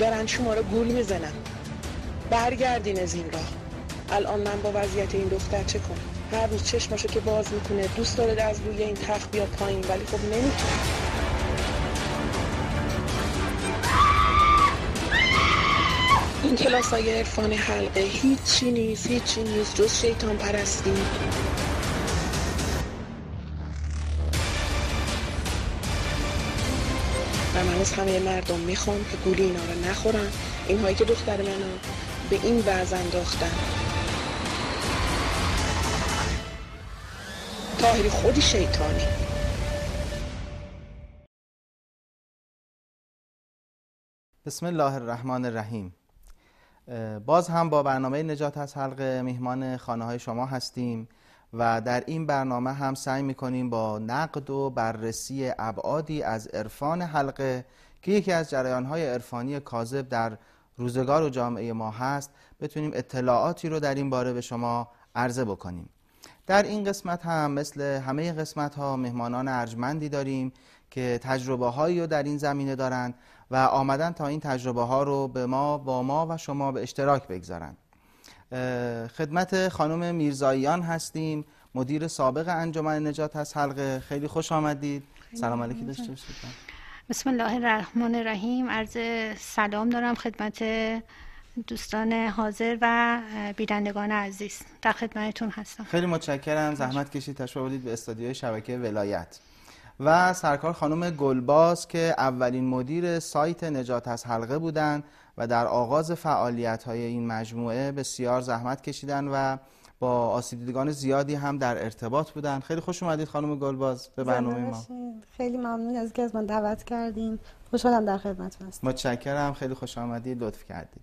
برن شما رو گول می‌زنن. برگردین از این راه. الان من با وضعیت این دختر چه کنم؟ هر روز چشماشو که باز می‌کنه دوست داره از روی این تخت بیاد پایین ولی خب نمی‌تونه. این کلاس های عرفان حلقه هیچی نیست هیچی نیست جز شیطان پرستی. از همه مردم می‌خوام که گولی اینا رو نخورن. اینهایی که دختر منو به این وضع انداختن. تاهری خودی شیطانی. بسم الله الرحمن الرحیم. باز هم با برنامه نجات از حلقه میهمان خانه های شما هستیم. و در این برنامه هم سعی می‌کنیم با نقد و بررسی ابعادی از عرفان حلقه که یکی از جریان های عرفانی کاذب در روزگار و جامعه ما هست بتونیم اطلاعاتی رو در این باره به شما عرضه بکنیم. در این قسمت هم مثل همه قسمت ها مهمانان ارجمندی داریم که تجربه هایی رو در این زمینه دارند و آمدن تا این تجربه ها رو به ما با ما و شما به اشتراک بگذارند خدمت خانم میرزاییان هستیم. مدیر سابق انجمن نجات از حلقه خیلی خوش آمدید. سلام علیکی داشته باشید. بسم الله الرحمن الرحیم. عرض سلام دارم خدمت دوستان حاضر و بینندگان عزیز. در خدمتتون هستم. خیلی متشکرم. زحمت کشید. تشریف به استادیوی شبکه ولایت. و سرکار خانم گلباز که اولین مدیر سایت نجات از حلقه بودند و در آغاز فعالیت های این مجموعه بسیار زحمت کشیدن و با آسیب زیادی هم در ارتباط بودن. خیلی خوش اومدید خانم گلباز به برنامه ما. خیلی ممنون از که از من دعوت کردیم خوشحالم در خدمتتون هستم. متشکرم. خیلی خوش آمدید. لطف کردید.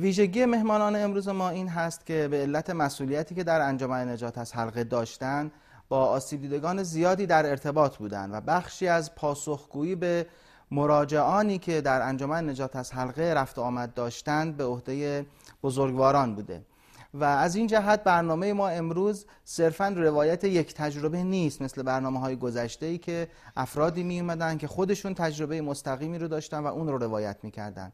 ویژگی مهمانان امروز ما این هست که به علت مسئولیتی که در انجمن نجات از حلقه داشتن با آسیب دیدگان زیادی در ارتباط بودند و بخشی از پاسخگویی به مراجعانی که در انجمن نجات از حلقه رفت آمد داشتند به عهده بزرگواران بوده. و از این جهت برنامه ما امروز صرفا روایت یک تجربه نیست مثل برنامه های گذشته ای که افرادی می اومدن که خودشون تجربه مستقیمی رو داشتن و اون رو روایت می‌کردن.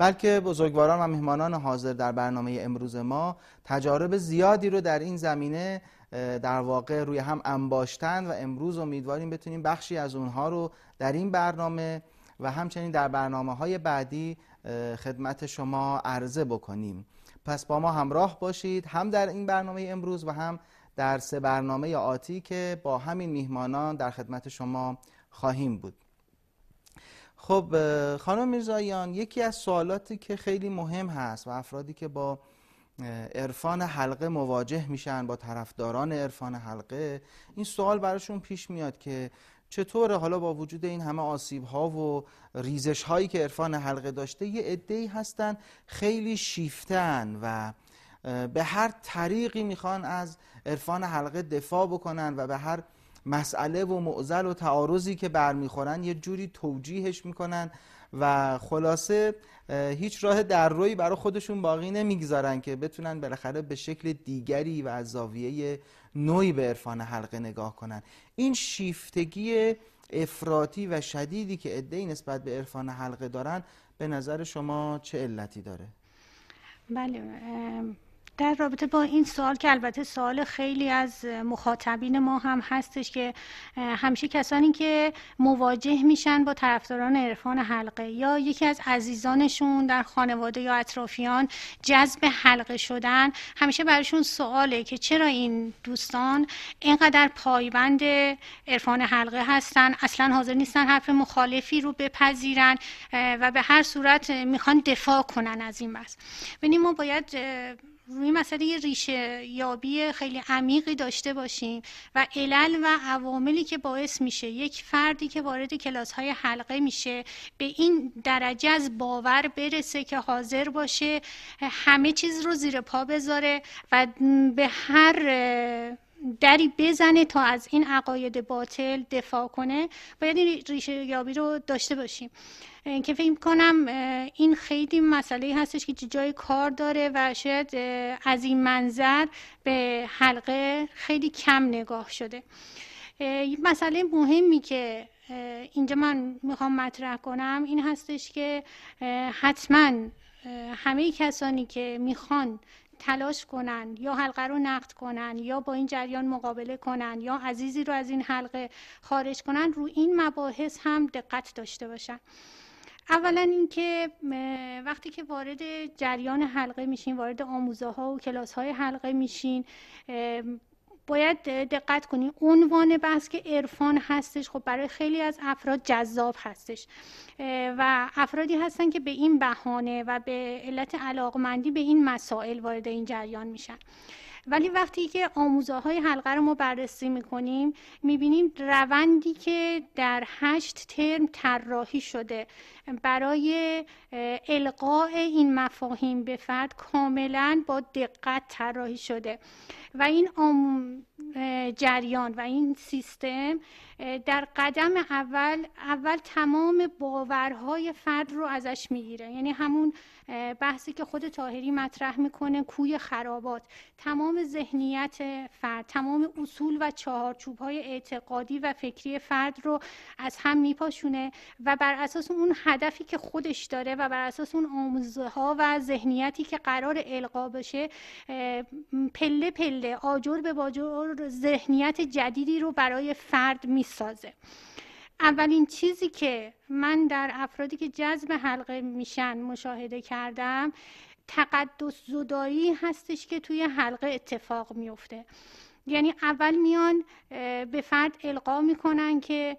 بلکه بزرگواران و مهمانان حاضر در برنامه امروز ما تجارب زیادی رو در این زمینه در واقع روی هم انباشتن و امروز امیدواریم بتونیم بخشی از اونها رو در این برنامه و همچنین در برنامه های بعدی خدمت شما عرضه بکنیم. پس با ما همراه باشید هم در این برنامه امروز و هم در سه برنامه آتی که با همین میهمانان در خدمت شما خواهیم بود. خب خانم میرزاییان یکی از سوالاتی که خیلی مهم هست و افرادی که با عرفان حلقه مواجه میشن با طرفداران عرفان حلقه این سوال براشون پیش میاد که چطوره؟ حالا با وجود این همه آسیب ها و ریزش هایی که عرفان حلقه داشته یه عده‌ای هستن خیلی شیفتن و به هر طریقی می‌خوان از عرفان حلقه دفاع بکنن و به هر مسئله و معضل و تعارضی که برمیخورن یه جوری توجیهش می‌کنن و خلاصه هیچ راه در روی برای خودشون باقی نمی‌گذارن که بتونن بالاخره به شکل دیگری و از زاویه نوعی به عرفان حلقه نگاه کنن این شیفتگی افراطی و شدیدی که ادهی نسبت به عرفان حلقه دارن به نظر شما چه علتی داره؟ بله در رابطه با این سوال که البته سوال خیلی از مخاطبین ما هم هستش که همیشه کسانی که مواجه میشن با طرفداران عرفان حلقه یا یکی از عزیزانشون در خانواده یا اطرافیان جذب حلقه شدن همیشه برایشون سواله که چرا این دوستان اینقدر پایبند عرفان حلقه هستن اصلا حاضر نیستن حرف مخالفی رو بپذیرن و به هر صورت می‌خوان دفاع کنن از این بحث. ببینیم ما باید روی مسئله ریشه یابی خیلی عمیقی داشته باشیم و علل و عواملی که باعث میشه یک فردی که وارد کلاس های حلقه میشه به این درجه از باور برسه که حاضر باشه همه چیز رو زیر پا بذاره و به هر دری بزنه تا از این عقاید باطل دفاع کنه. باید این ریشه یابی رو داشته باشیم. که فکر کنم این خیلی مسئله هستش که جای کار داره و شاید از این منظر به حلقه خیلی کم نگاه شده. مسئله مهمی که اینجا من می‌خوام مطرح کنم این هستش که حتما همه کسانی که می‌خوان تلاش کنن یا حلقه رو نقد کنن یا با این جریان مقابله کنن یا عزیزی رو از این حلقه خارج کنن رو این مباحث هم دقت داشته باشن. اولا اینکه وقتی که وارد جریان حلقه میشین وارد آموزه ها و کلاس های حلقه میشین باید دقت کنیم عنوان بحث که عرفان هستش. خب برای خیلی از افراد جذاب هستش. و افرادی هستن که به این بهانه و به علت علاقمندی به این مسائل وارد این جریان میشن. ولی وقتی که آموزه های حلقه رو ما بررسی می‌کنیم می‌بینیم روندی که در هشت ترم طراحی شده. برای القاء این مفاهیم به فرد کاملا با دقت طراحی شده. و این جریان و این سیستم در قدم اول اول تمام باورهای فرد رو ازش می‌گیره. یعنی همون بحثی که خود تاهری مطرح می‌کنه کوی خرابات. تمام ذهنیت فرد تمام اصول و چهارچوب های اعتقادی و فکری فرد رو از هم میپاشونه و بر اساس اون هدفی که خودش داره و بر اساس اون آموزه ها و ذهنیتی که قرار القا بشه پله پله آجر به باجر ذهنیت جدیدی رو برای فرد می‌سازه. اولین چیزی که من در افرادی که جذب حلقه میشن مشاهده کردم تقدس زدایی هستش که توی حلقه اتفاق میفته. یعنی اول میان به فرد القا می‌کنن که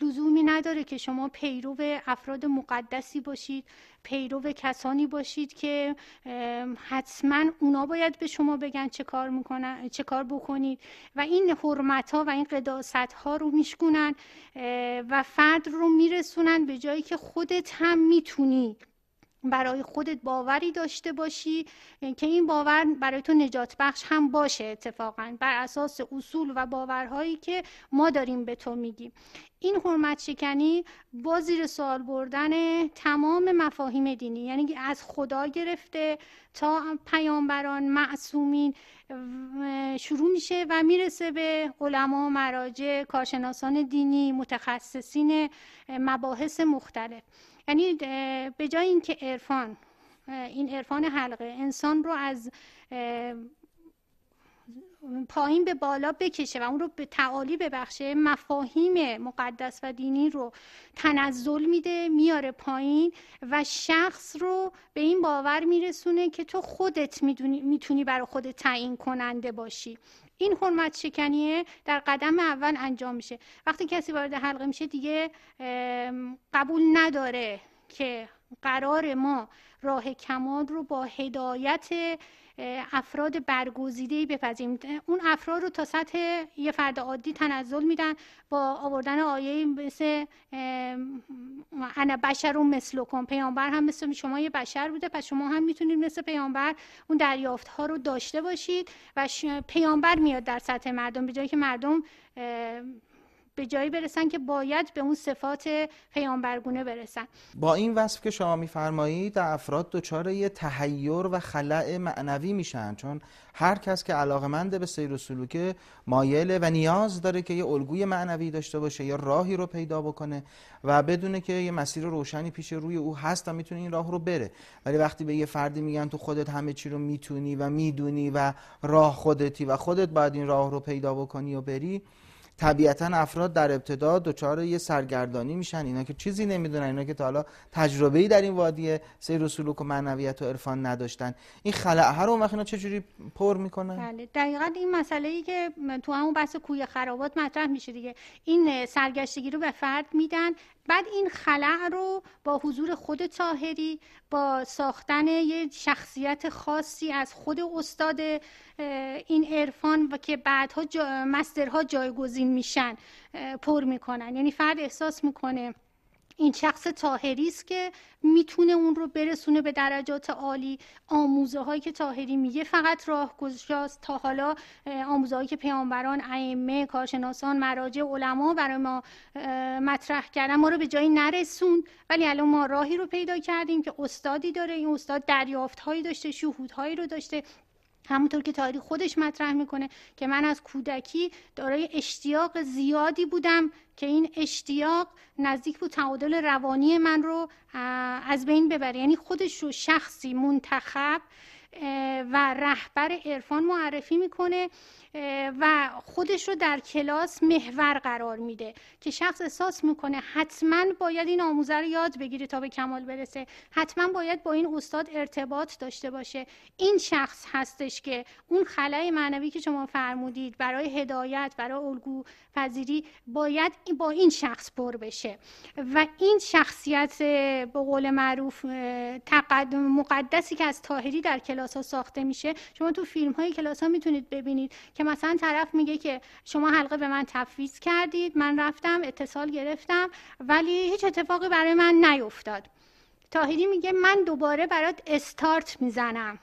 لزومی نداره که شما پیرو افراد مقدسی باشید پیرو کسانی باشید که حتما اونا باید به شما بگن چه کار می‌کنن چه کار بکنید. و این حرمت ها و این قداست ها رو میشکنن و فرد رو میرسونن به جایی که خودت هم می‌تونی برای خودت باوری داشته باشی که این باور برای تو نجات بخش هم باشه اتفاقا بر اساس اصول و باورهایی که ما داریم به تو میگیم. این حرمت شکنی با زیر سوال بردن تمام مفاهیم دینی یعنی از خدا گرفته تا پیامبران معصومین شروع میشه و می‌رسه به علما مراجع کارشناسان دینی متخصصین مباحث مختلف. یعنی به جای اینکه عرفان این عرفان حلقه انسان رو از پایین به بالا بکشه و اون رو به تعالی ببخشه مفاهیم مقدس و دینی رو تنزل میده میاره پایین و شخص رو به این باور میرسونه که تو خودت می‌تونی برای خودت تعیین کننده باشی. این حرمت شکنیه در قدم اول انجام میشه. وقتی کسی وارد حلقه میشه دیگه قبول نداره که قرار ما راه کمال رو با هدایت افراد برگزیده بپذیریم. اون افراد رو تا سطح یه فرد عادی تنزل میدن با آوردن آیه مثل انا بشر و مثل کن. پیامبر هم مثل شما یه بشر بوده پس شما هم می‌تونید مثل پیامبر اون دریافت ها رو داشته باشید و پیامبر میاد در سطح مردم به جایی که مردم به جایی برسن که باید به اون صفات پیامبرگونه برسن. با این وصف که شما میفرمایید افراد دچار یه تحیر و خلع معنوی میشن چون هر کس که علاقمند به سیر و سلوک مایله و نیاز داره که یه الگوی معنوی داشته باشه یا راهی رو پیدا بکنه و بدونه که یه مسیر روشنی پیش روی او هست و می‌تونه این راه رو بره. ولی وقتی به یه فردی میگن تو خودت همه چی رو می‌تونی و می‌دونی و راه خودتی و خودت باید این راه رو پیدا بکنی و بری طبیعتا افراد در ابتدا دچار یه سرگردانی میشن. اینا که چیزی نمی‌دونن. اینا که تا حالا تجربه ای در این وادی سیر و سلوک و معنویت و عرفان نداشتن. این خلأ ها رو اون اینا چجوری پر می‌کنن؟ بله. دقیقا این مسئله ای که تو همون بحث کوی خرابات مطرح میشه دیگه. این سرگشتگی رو به فرد میدن. بعد این خلع رو با حضور خود تاهری با ساختن یه شخصیت خاصی از خود استاد این عرفان و که بعدها جا مسترها جایگزین میشن پر می‌کنن. یعنی فرد احساس می‌کنه این شخص تاهری است که می‌تونه اون رو برسونه به درجات عالی. آموزه هایی که تاهری میگه فقط راه گذراست تا حالا آموزه هایی که پیامبران ائمه کارشناسان مراجع علما برای ما مطرح کردن ما رو به جایی نرسون ولی الان ما راهی رو پیدا کردیم که استادی داره. این استاد دریافت هایی داشته شهود هایی رو داشته. همونطور که تاریخ خودش مطرح می‌کنه که من از کودکی دارای اشتیاق زیادی بودم که این اشتیاق نزدیک بود تعادل روانی من رو از بین ببره. یعنی خودش رو شخصی منتخب و رهبر عرفان معرفی می‌کنه و خودش رو در کلاس محور قرار میده که شخص احساس می‌کنه حتما باید این آموزه رو یاد بگیره تا به کمال برسه. حتما باید با این استاد ارتباط داشته باشه. این شخص هستش که اون خلای معنوی که شما فرمودید برای هدایت برای الگو پذیری باید با این شخص پر بشه. و این شخصیت به قول معروف مقدسی که از تاهری در کلاس ها ساخته میشه شما تو فیلم های کلاس ها می‌تونید ببینید که مثلا طرف میگه که شما حلقه به من تفویض کردید من رفتم اتصال گرفتم ولی هیچ اتفاقی برای من نیفتاد. تاهری میگه من دوباره برات استارت می‌زنم.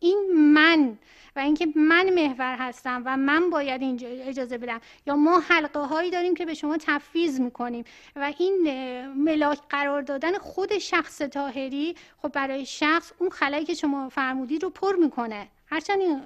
این من و اینکه من محور هستم و من باید اینجا اجازه بدم. یا ما حلقه هایی داریم که به شما تفویض می‌کنیم. و این ملاک قرار دادن خود شخص تاهری خب برای شخص اون خلایی که شما فرمودید رو پر می‌کنه. هرچند این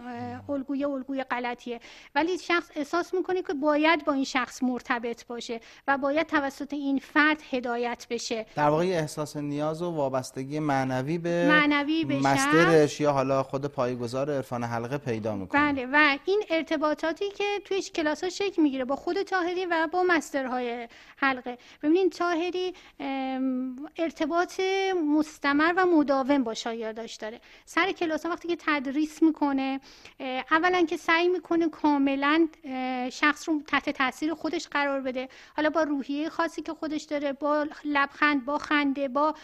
الگوی الگوی غلطیه. ولی شخص احساس می‌کنه که باید با این شخص مرتبط باشه و باید توسط این فرد هدایت بشه. در واقع احساس نیاز و وابستگی معنوی به معنوی به مسترش یا حالا خود پایگزار عرفان حلقه پیدا می‌کنه. بله و این ارتباطاتی که توی کلاس ها شکل می‌گیره با خود تاهری و با مسترهای حلقه. ببینید تاهری ارتباط مستمر و مداوم با شاگرداش داره. سر کلاس ها وقتی که تدریس می‌کنه. اولا که سعی می‌کنه کاملا شخص رو تحت تاثیر خودش قرار بده. حالا با روحیه خاصی که خودش داره با لبخند با خنده با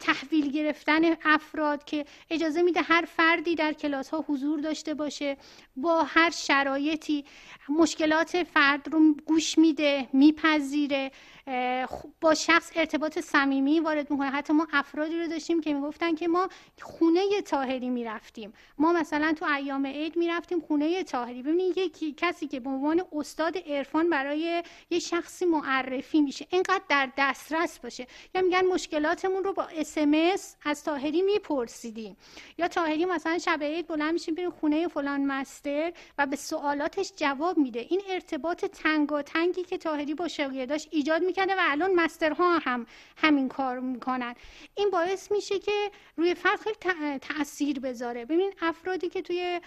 تحویل گرفتن افراد که اجازه میده هر فردی در کلاس ها حضور داشته باشه با هر شرایطی مشکلات فرد رو گوش میده میپذیره. با شخص ارتباط صمیمی وارد می‌کنه حتی ما افرادی رو داشتیم که می‌گفتن که ما خونه تاهری می‌رفتیم. ما مثلا تو ایام عید می‌رفتیم خونه تاهری ببینید یکی کسی که به عنوان استاد عرفان برای یه شخصی معرفی میشه. اینقدر در دسترس باشه. یا میگن مشکلاتمون رو با اسمس از تاهری میپرسیدیم یا تاهری مثلا شب عید بلند میشیم بریم خونه فلان مستر و به سوالاتش جواب میده. این ارتباط تنگی که تاهری با شاگرداش ایجاد می‌کنه و الان مسترها هم همین کار می‌کنن. این باعث میشه که روی فرد خیلی تاثیر بذاره. ببین افرادی که توی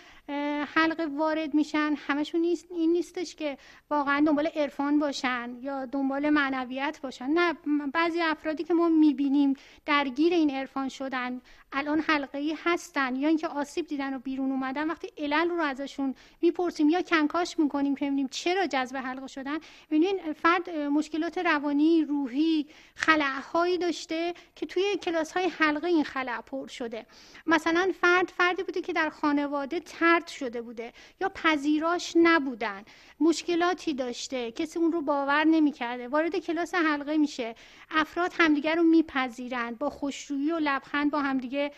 حلقه وارد میشن همشون نیست این نیستش که واقعا دنبال عرفان باشن یا دنبال معنویت باشن. نه بعضی افرادی که ما می‌بینیم درگیر این عرفان شدن الان حلقه ای هستن یا اینکه آسیب دیدن و بیرون اومدن وقتی علل رو ازشون می‌پرسیم یا کنکاش می‌کنیم که ببینیم چرا جذب حلقه شدن. ببینید فرد مشکلات روانی روحی خلعهایی داشته که توی کلاس های حلقه این خلع پر شده. مثلا فرد فردی بوده که در خانواده ترد شده بوده یا پذیراش نبودن مشکلاتی داشته کسی اون رو باور نمی‌کرده. وارد کلاس حلقه میشه. افراد همدیگر رو میپذیرند با خوشرویی و لبخند با همدیگه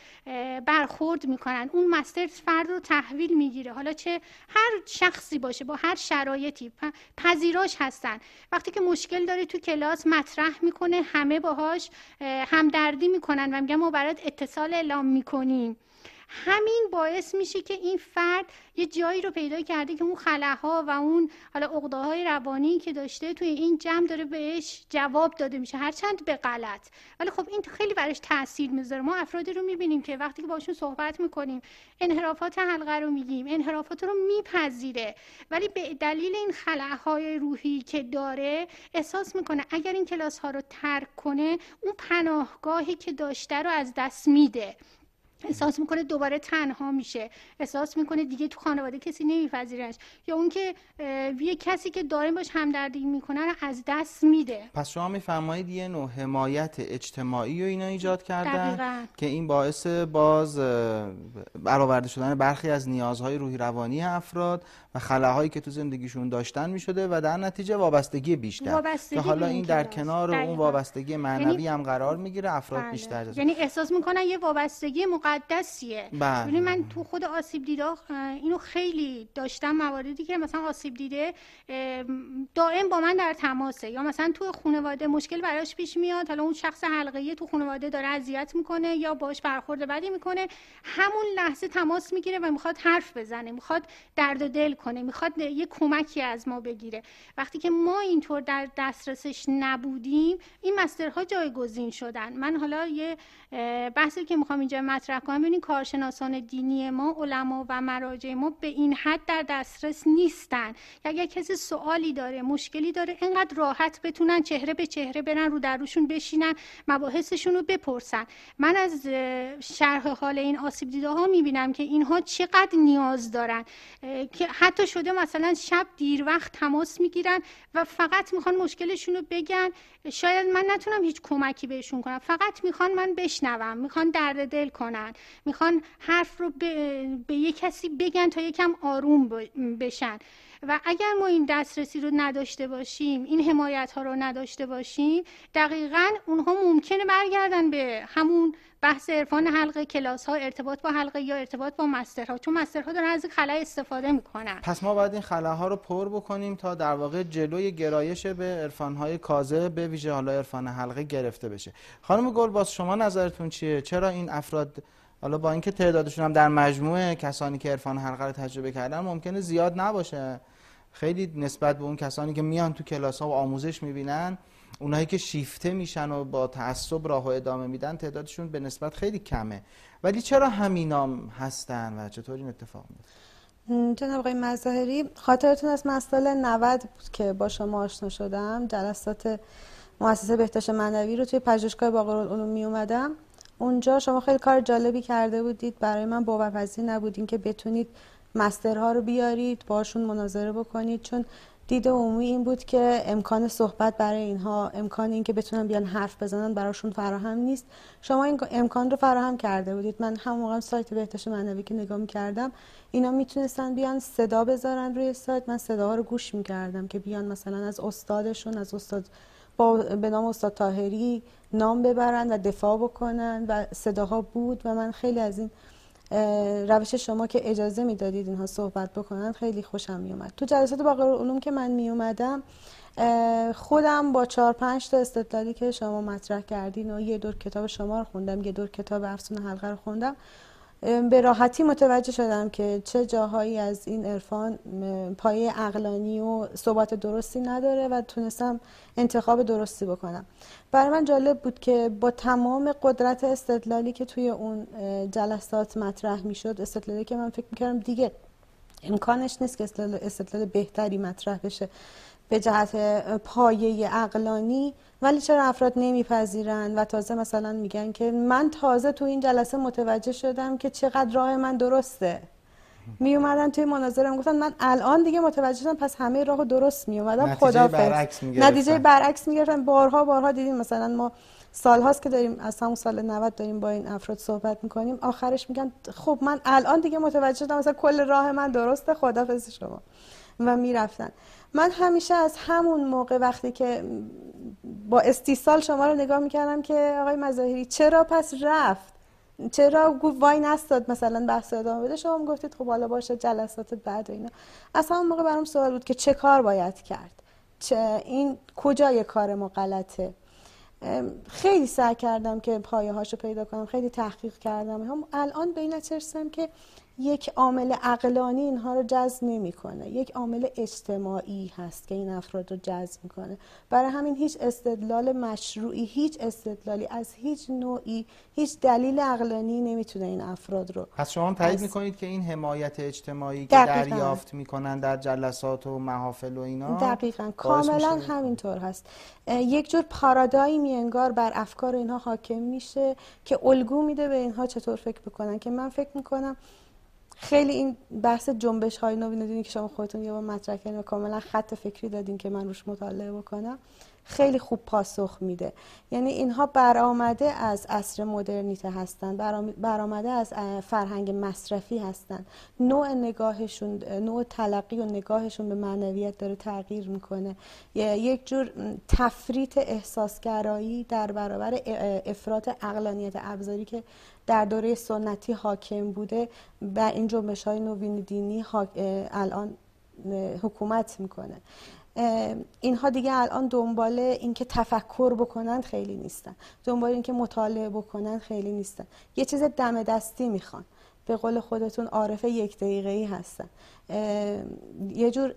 برخورد می‌کنن. اون مستر فرد رو تحویل می‌گیره. حالا چه هر شخصی باشه با هر شرایطی پذیراش هستن. وقتی که مشکل داره تو کلاس مطرح می‌کنه همه باهاش همدردی می‌کنن و میگن ما برات اتصال اعلام می‌کنیم. همین باعث میشه که این فرد یه جایی رو پیدا کرده که اون خلاها و اون حالا عقده روانی که داشته توی این جمع داره بهش جواب داده میشه هرچند به غلط. ولی خب این خیلی برش تاثیر می‌ذاره. ما افرادی رو می‌بینیم که وقتی که باشون صحبت می‌کنیم انحرافات حلقه رو میگیم انحرافات رو میپذیره. ولی به دلیل این خلاهای روحی که داره احساس می‌کنه اگر این کلاس ها رو ترک کنه اون پناهگاهی که داشته رو از دست میده. احساس می‌کنه دوباره تنها میشه. احساس می‌کنه دیگه تو خانواده کسی نمیپذیرش. یا اون که یه کسی که دائم باش همدردی می‌کنه رو از دست میده. پس شما میفرمایید یه نوع حمایت اجتماعی و اینا ایجاد کردن که این باعث باز برآورده شدن برخی از نیازهای روحی روانی افراد و خلاهایی که تو زندگیشون داشتن می‌شده و در نتیجه وابستگی بیشتر وابستگی که حالا این در کنار دقیقا. اون وابستگی معنوی یعنی... هم قرار می‌گیره افراد بله. بیشتر یعنی احساس می‌کنن یه وابستگی مقدس مقدسیه بله. ببینید من تو خود آسیب دیده اینو خیلی داشتم مواردی که مثلا آسیب دیده دائم با من در تماسه یا مثلا تو خانواده مشکل براش پیش میاد حالا اون شخص حلقه تو خانواده داره اذیت می‌کنه یا باش برخورد بدی می‌کنه همون لحظه تماس می‌گیره و می‌خواد حرف بزنه می‌خواد درد و دل کنه می‌خواد یه کمکی از ما بگیره. وقتی که ما اینطور در دسترسش نبودیم این مسترها جایگزین شدن. من حالا یه بحثی که می‌خوام اینجا مطرح کنم ببینید کارشناسان دینی ما علما و مراجع ما به این حد در دسترس نیستن. اگر کسی سوالی داره مشکلی داره اینقدر راحت بتونن چهره به چهره برن رو در روشون بشینن مباحثشون رو بپرسن. من از شرح حال این آسیب دیده ها می‌بینم که اینها چقدر نیاز دارن. که حتی شده مثلا شب دیر وقت تماس می‌گیرن و فقط می‌خوان مشکلشون رو بگن. شاید من نتونم هیچ کمکی بهشون کنم. فقط می‌خوان من بشنوم می‌خوان درد دل کنن می‌خوان حرف رو به, به یه کسی بگن تا یکم آروم بشن. و اگر ما این دسترسی رو نداشته باشیم این حمایت ها رو نداشته باشیم دقیقا اونها ممکنه برگردن به همون بحث عرفان حلقه کلاس ها ارتباط با حلقه یا ارتباط با مسترها چون مسترها دارن از خلا استفاده می‌کنن. پس ما باید این خلاها رو پر بکنیم تا در واقع جلوی گرایش به عرفان های کازه به ویژه حالا عرفان حلقه گرفته بشه. خانم گلباز شما نظرتون چیه؟ چرا این افراد حالا با اینکه تعدادشون هم در مجموعه کسانی که عرفان حلقه رو تجربه کردن ممکنه زیاد نباشه؟ خیلی نسبت به اون کسانی که میان تو کلاس ها و آموزش می‌بینن اونایی که شیفته میشن و با تعصب راه و ادامه میدن تعدادشون به نسبت خیلی کمه. ولی چرا همینام هستن و چطور این اتفاق میفته جناب آقای مظاهری خاطرتون از سال 90 بود که با شما آشنا شدم. جلسات مؤسسه بهداشت معنوی رو توی پژوهشگاه باقرالعلوم می اومدم. اونجا شما خیلی کار جالبی کرده بودید. برای من باورپذیر نبودین که بتونید مسترها رو بیارید باشون مناظره بکنید. چون دید عمومی این بود که امکان صحبت برای اینها امکان اینکه بتونن بیان حرف بزنن براشون فراهم نیست. شما این امکان رو فراهم کرده بودید. من هم موقع سایت بهداشت معنوی که نگاه کردم اینا می‌تونستن بیان صدا بذارن روی سایت. من صداها رو گوش می‌کردم که بیان مثلا از استادشون از استاد با به نام استاد تاهری نام ببرن و دفاع بکنن و صداها بود و من خیلی از این روش شما که اجازه می‌دادید اینها صحبت بکنن خیلی خوشم میومد. تو جلسات باقر علوم که من میومدم خودم با چهار پنج تا استدلالی که شما مطرح کردین و یه دور کتاب شما رو خوندم یه دور کتاب افسون حلقه رو خوندم به راحتی متوجه شدم که چه جاهایی از این عرفان پایه اقلانی و صحبت درستی نداره و تونستم انتخاب درستی بکنم. برای من جالب بود که با تمام قدرت استدلالی که توی اون جلسات مطرح می‌شد استدلالی که من فکر می‌کردم دیگه امکانش نیست که استدلال بهتری مطرح بشه. به جهت پایه اقلانی ولی چرا افراد نمیپذیرن؟ و تازه مثلا میگن که من تازه تو این جلسه متوجه شدم که چقدر راه من درسته. می اومدن توی مناظره گفتن من الان دیگه متوجه شدم پس همه راهو درست می اومدم خدا برعکس نتیجه برعکس می‌گرفتن. بارها بارها دیدیم مثلا ما سال هاست که داریم از همون سال 90 داریم با این افراد صحبت می‌کنیم آخرش میگن خب من الان دیگه متوجه شدم مثلا کل راه من درسته خدافظ شما. و می‌رفتن. من همیشه از همون موقع وقتی که با استیصال شما رو نگاه می‌کردم که آقای مظاهری چرا پس رفت؟ چرا وای نستاد مثلا بحث ادامه بده؟ شما گفتید خب حالا باشه جلسات بعد و اینا. از همون موقع برام سوال بود که چه کار باید کرد؟ چه این کجای کار ما غلطه؟ خیلی سعی کردم که پایه هاشو پیدا کنم خیلی تحقیق کردم. هم الان به این که یک عامل عقلانی اینها رو جذب نمی‌کنه. یک عامل اجتماعی هست که این افراد رو جذب می‌کنه. برای همین هیچ استدلال مشروعی هیچ استدلالی از هیچ نوعی هیچ دلیل عقلانی نمی‌تونه این افراد رو پس شما تایید می‌کنید که این حمایت اجتماعی که دریافت می‌کنن در جلسات و محافل و اینا دقیقا. کاملا همینطور هست. یک جور پارادایمی انگار بر افکار اینها حاکم میشه که الگو میده به اینها چطور فکر بکنن. که من فکر می‌کنم خیلی این بحث جنبش های نوین که شما خودتون یه بار مطرح کردین و کاملا خط فکری دادین که من روش مطالعه بکنم. خیلی خوب پاسخ میده. یعنی اینها برآمده از عصر مدرنیته هستند برآمده از فرهنگ مصرفی هستند. نوع نگاهشون نوع تلقی و نگاهشون به معنویت داره تغییر می‌کنه. یک جور تفریط احساسگرایی در برابر افراط اقلانیت ابزاری که در دوره سنتی حاکم بوده و این جنبش های نوین دینی الان حکومت می‌کنه. اینها دیگه الان دنبال اینکه تفکر بکنن خیلی نیستن. دنبال اینکه مطالعه بکنن خیلی نیستن. یه چیز دم دستی می‌خوان. به قول خودتون عارف یک دقیقه ای هستن یه جور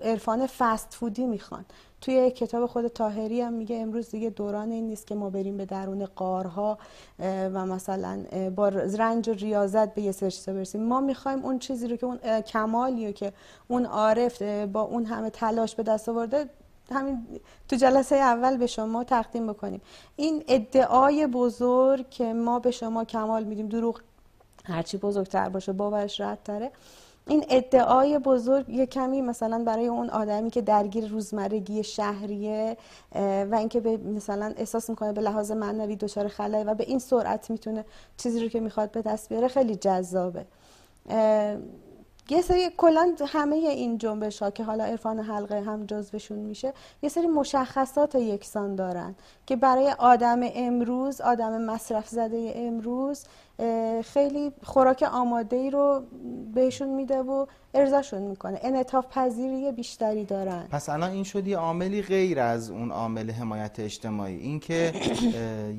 عرفان فست فودی می‌خوان. توی کتاب خود تاهری هم میگه امروز دیگه دوران این نیست که ما بریم به درون قارها و مثلا با رنج و ریاضت به یه سرچ برسیم. ما می‌خوایم اون چیزی رو که اون کمالی رو که اون عارف با اون همه تلاش به دست آورده همین تو جلسه اول به شما تقدیم بکنیم. این ادعای بزرگ که ما به شما کمال میدیم دروغ هرچی بزرگتر باشه باورش راحت تره. این ادعای بزرگ یه کمی مثلا برای اون آدمی که درگیر روزمرگی شهریه و اینکه به مثلا احساس می‌کنه به لحاظ معنوی دچار خلای و به این سرعت می‌تونه چیزی رو که می‌خواد به دست بیاره خیلی جذابه. یه سری کلا همه این جنبش ها که حالا عرفان حلقه هم جزوشون میشه یه سری مشخصات یکسان دارن که برای آدم امروز آدم مصرف زده امروز خیلی خوراک آماده ای رو بهشون میده و ارزاشون می‌کنه. انعطاف پذیری بیشتری دارن. پس الان این شد یه عاملی غیر از اون عامل حمایت اجتماعی. اینکه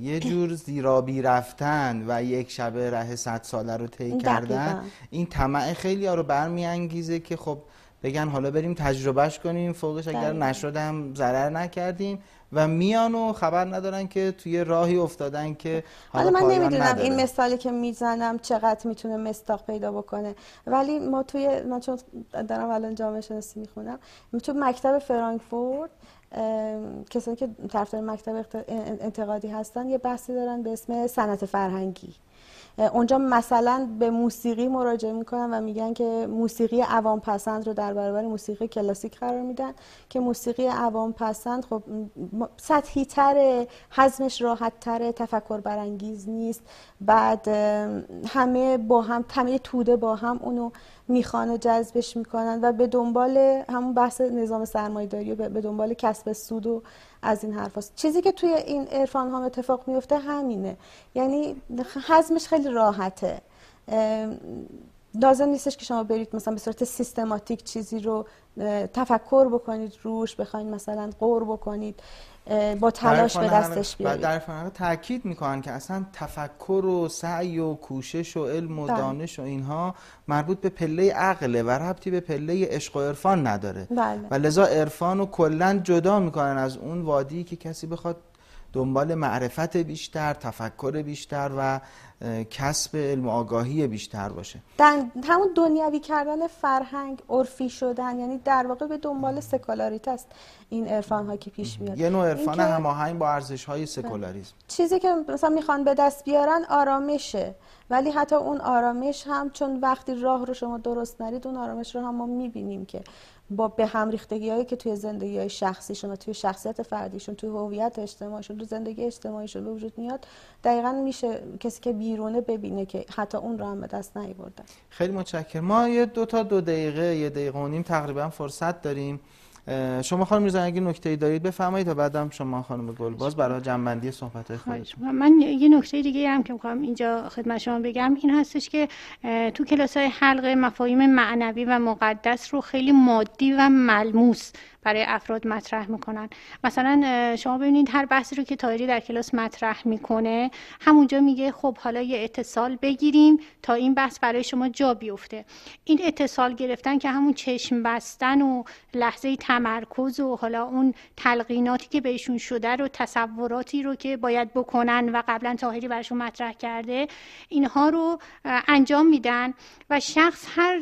یه جور زیرابی رفتن و یک شبه ره صد ساله رو طی کردن این طمع خیلی ها رو برمیانگیزه که خب بگن حالا بریم تجربهش کنیم. فوقش اگر نشدم ضرر نکردیم. و میان و خبر ندارن که توی راهی افتادن که حالا من نمی‌دونم این مثالی که می‌زنم چقدر می‌تونه مستاق پیدا بکنه. ولی ما توی من چون دارم الان جامعه شناسی می‌خونم تو مکتب فرانکفورت کسانی که طرفدار مکتب انتقادی هستن یه بحثی دارن به اسم صنعت فرهنگی. اونجا مثلا به موسیقی مراجعه می‌کنن و میگن که موسیقی عوام پسند رو در برابر موسیقی کلاسیک قرار میدن که موسیقی عوام پسند خب سطحی تره حزمش راحت تره تفکر برانگیز نیست. بعد همه با هم همه توده با هم اونو می‌خوان جذبش می‌کنن و به دنبال همون بحث نظام سرمایه‌داری و به دنبال کسب سود و از این حرف هست. چیزی که توی این عرفان ها اتفاق میفته همینه یعنی حزمش خیلی راحته لازم نیستش که شما برید مثلا به صورت سیستماتیک چیزی رو تفکر بکنید روش بخواید مثلا قور بکنید با تلاش به دستش بیارید در فرهنگ تاکید می‌کنن که اصلا تفکر و سعی و کوشش و علم و بله. دانش و اینها مربوط به پله عقله و ربطی به پله عشق و عرفان نداره بله. و لذا عرفان رو کلا جدا می‌کنن از اون وادی که کسی بخواد دنبال معرفت بیشتر تفکر بیشتر و کسب علم و آگاهی بیشتر باشه. در همون دنیوی کردن فرهنگ عرفی شدن یعنی در واقع به دنبال سکولاریت است این عرفان ها که پیش میاد. یه نوع عرفان هماهنگ با ارزش های سکولاریسم. چیزی که مثلا می‌خوان به دست بیارن آرامشه ولی حتی اون آرامش هم چون وقتی راه رو شما درست نرید اون آرامش رو هم ما می‌بینیم که با به هم ریختگی هایی که توی زندگی های شخصیشون و توی شخصیت فردیشون توی هویت اجتماعیشون توی زندگی اجتماعیشون به وجود میاد دقیقا میشه کسی که بیرونه ببینه که حتی اون رو هم به دست نیاوردن. خیلی متشکرم. ما یه دو تا دو دقیقه یه دقیقه و نیم تقریبا فرصت داریم. شما خانم میرزا اگه نکته دارید بفرمایید تا بعدم شما خانم گلباز برای جنبندی صحبت خودتون. من یه نکته دیگه هم که می‌خوام اینجا خدمت شما بگم این هستش که تو کلاس های حلقه مفاهیم معنوی و مقدس رو خیلی مادی و ملموس برای افراد مطرح می‌کنن. مثلا شما ببینید هر بحثی رو که تایری در کلاس مطرح می‌کنه همونجا میگه خب حالا یه اتصال بگیریم تا این بحث برای شما جا بیفته. این اتصال گرفتن که همون چشم بستن و لحظه تمرکز و حالا اون تلقیناتی که بهشون شده رو تصوراتی رو که باید بکنن و قبلا تاهری براشون مطرح کرده اینها رو انجام میدن و شخص هر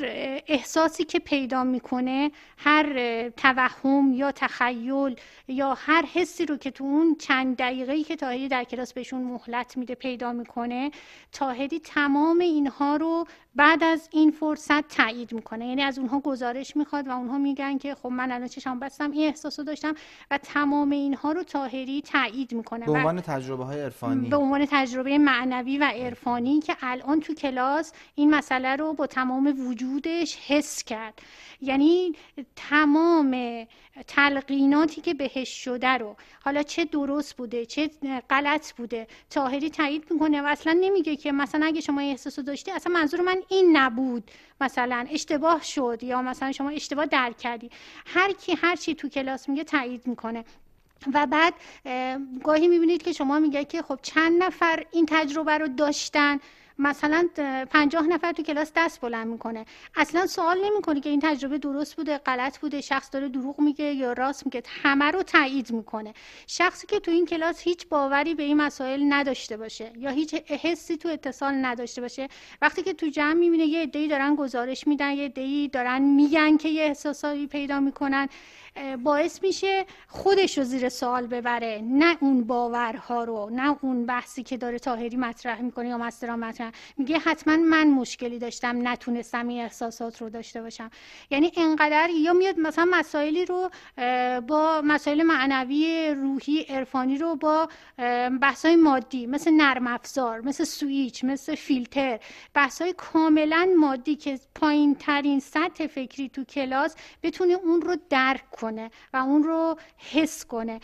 احساسی که پیدا می‌کنه هر توهم یا تخیل یا هر حسی رو که تو اون چند دقیقه‌ای که تاهری در کلاس بهشون مهلت میده پیدا می‌کنه تاهری تمام اینها رو بعد از این فرصت تایید می‌کنه. یعنی از اونها گزارش می‌خواد و اونها میگن که خب من الان چشم بستم این احساسو داشتم و تمام اینها رو تاهری تایید می‌کنه. به عنوان تجربه های عرفانی. به عنوان تجربه معنوی و عرفانی که الان تو کلاس این مسئله رو با تمام وجودش حس کرد. یعنی تمام تلقیناتی که بهش شده رو حالا چه درست بوده چه غلط بوده تاهری تایید می‌کنه و اصلا نمیگه که مثلا اگه شما احساسو داشتی اصلا منظور من این نبود. مثلا اشتباه شد یا مثلا شما اشتباه درک کردی. هر کی هر چی تو کلاس میگه تایید می‌کنه. و بعد گاهی می‌بینید که شما میگه که خب چند نفر این تجربه رو داشتن. مثلا پنجاه نفر تو کلاس دست بلند می‌کنه. اصلا سوال نمی‌کنه که این تجربه درست بوده غلط بوده شخص داره دروغ میگه یا راست میگه. همه رو تایید می‌کنه. شخصی که تو این کلاس هیچ باوری به این مسائل نداشته باشه یا هیچ حسی تو اتصال نداشته باشه وقتی که تو جمع می‌بینه یه عده‌ای دارن گزارش میدن یه عده‌ای دارن میگن که یه احساسایی پیدا می‌کنن. باعث میشه خودش رو زیر سوال ببره. نه اون باورها رو نه اون بحثی که داره تاهری مطرح می‌کنه یا مسترا مطرح. میگه حتما من مشکلی داشتم نتونستم این احساسات رو داشته باشم. یعنی انقدر یا میاد مثلا مسائلی رو با مسائل معنوی روحی عرفانی رو با بحثای مادی مثل نرم افزار مثل سویچ مثل فیلتر بحثای کاملا مادی که پایین ترین سطح فکری تو کلاس بتونه اون رو درک کنه و اون رو حس کنه.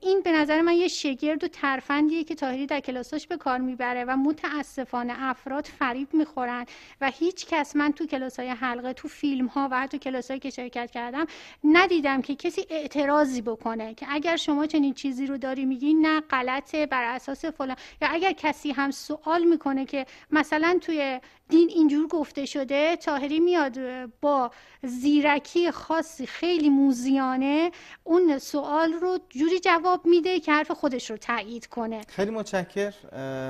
این به نظر من یه شگرد و ترفندیه که تاهری در کلاساش به کار می‌بره و متاسفانه افراد فریب می‌خورن و هیچ کس من تو کلاس های حلقه تو فیلم ها و حتی کلاس که شرکت کردم ندیدم که کسی اعتراضی بکنه که اگر شما چنین چیزی رو داری میگی نه غلطه بر اساس فلان. یا اگر کسی هم سوال می‌کنه که مثلا توی دین اینجور گفته شده تاهری میاد با زیرکی خاصی خیلی موزیانه اون سوال رو جوری جواب میده که حرف خودش رو تایید کنه. خیلی متشکر.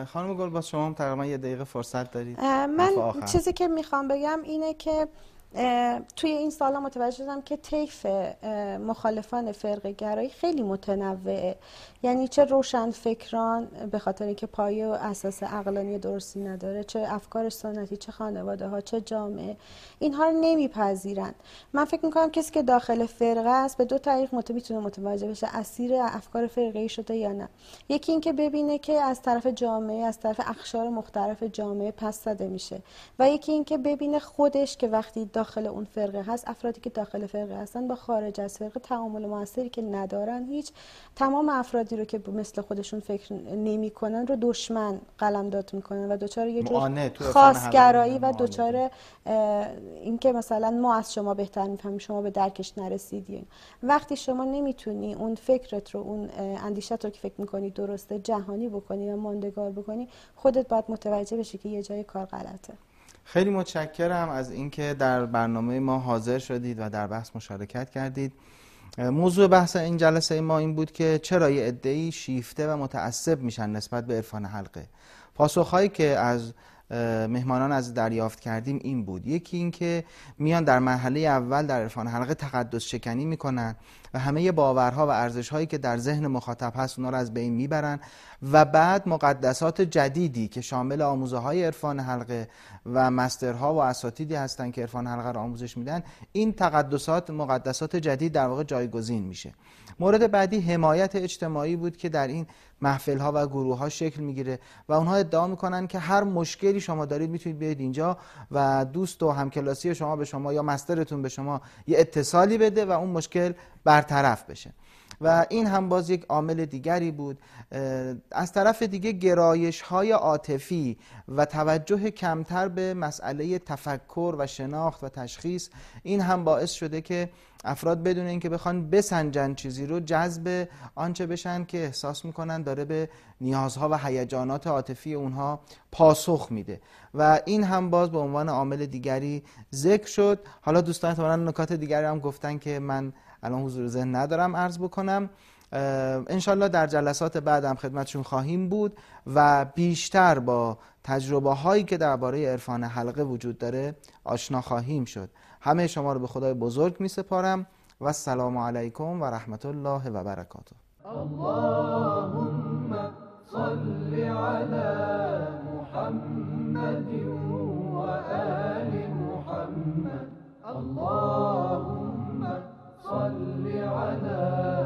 خانم گل با شما هم تقریبا یه دقیقه فرصت دارید. من چیزی که می‌خوام بگم اینه که توی این سالا متوجه شدم که طیف مخالفان فرقه گرایی خیلی متنوعه. یعنی چه روشن فکران به خاطر اینکه پایه و اساس عقلانی درستی نداره چه افکار سنتی چه خانواده ها چه جامعه اینها رو نمیپذیرند. من فکر می‌کنم کسی که داخل فرقه است به دو طریق می‌تونه متوجه بشه اسیر افکار فرقه ای شده یا نه. یکی اینکه ببینه که از طرف جامعه از طرف اخشار مختلف جامعه پس زده میشه. و یکی اینکه ببینه خودش که وقتی داخل اون فرقه هست افرادی که داخل فرقه هستن با خارج از فرقه تعامل موثری که ندارن هیچ تمام افرادی رو که مثل خودشون فکر نمی‌کنن رو دشمن قلمداد می‌کنن و دوچار یه جور خاصگرایی و دوچار اینکه مثلا ما از شما بهتر می‌فهمیم شما به درکش نرسیدین. وقتی شما نمی‌تونی اون فکرت رو اون اندیشت رو که فکر می‌کنی درسته جهانی بکنی و ماندگار بکنی خودت باید متوجه بشی که یه جای کار غلطه. خیلی متشکرم از اینکه در برنامه ما حاضر شدید و در بحث مشارکت کردید. موضوع بحث این جلسه ما این بود که چرا یه عده‌ای شیفته و متعصب میشن نسبت به عرفان حلقه. پاسخهایی که از مهمانان از دریافت کردیم این بود. یکی اینکه میان در مرحله اول در عرفان حلقه تقدس شکنی می‌کنن و همه باورها و ارزشهایی که در ذهن مخاطب هست اونا رو از بین می‌برن و بعد مقدسات جدیدی که شامل آموزه های عرفان حلقه و مسترها و اساتیدی هستند که عرفان حلقه رو آموزش میدن این تقدسات مقدسات جدید در واقع جایگزین میشه. مورد بعدی حمایت اجتماعی بود که در این محفل ها و گروه ها شکل می‌گیره و اونها ادعا می‌کنن که هر مشکلی شما دارید می‌تونید بیاید اینجا و دوست و همکلاسی شما به شما یا مسترتون به شما یه اتصالی بده و اون مشکل برطرف بشه. و این هم باز یک عامل دیگری بود از طرف دیگه گرایش های عاطفی و توجه کمتر به مسئله تفکر و شناخت و تشخیص این هم باعث شده که افراد بدون اینکه بخوان بسنجن چیزی رو جذب آنچه بشن که احساس می‌کنن داره به نیازها و هیجانات عاطفی اونها پاسخ میده. و این هم باز به عنوان عامل دیگری ذکر شد. حالا دوستان احتمالاً نکات دیگری هم گفتن که من الان حضور ذهن ندارم عرض بکنم. انشالله در جلسات بعدم خدمتشون خواهیم بود و بیشتر با تجربه هایی که درباره عرفان حلقه وجود داره آشنا خواهیم شد. همه شما رو به خدای بزرگ می سپارم و السلام علیکم و رحمت الله و برکاته. اللهم صل على محمد و الله صل على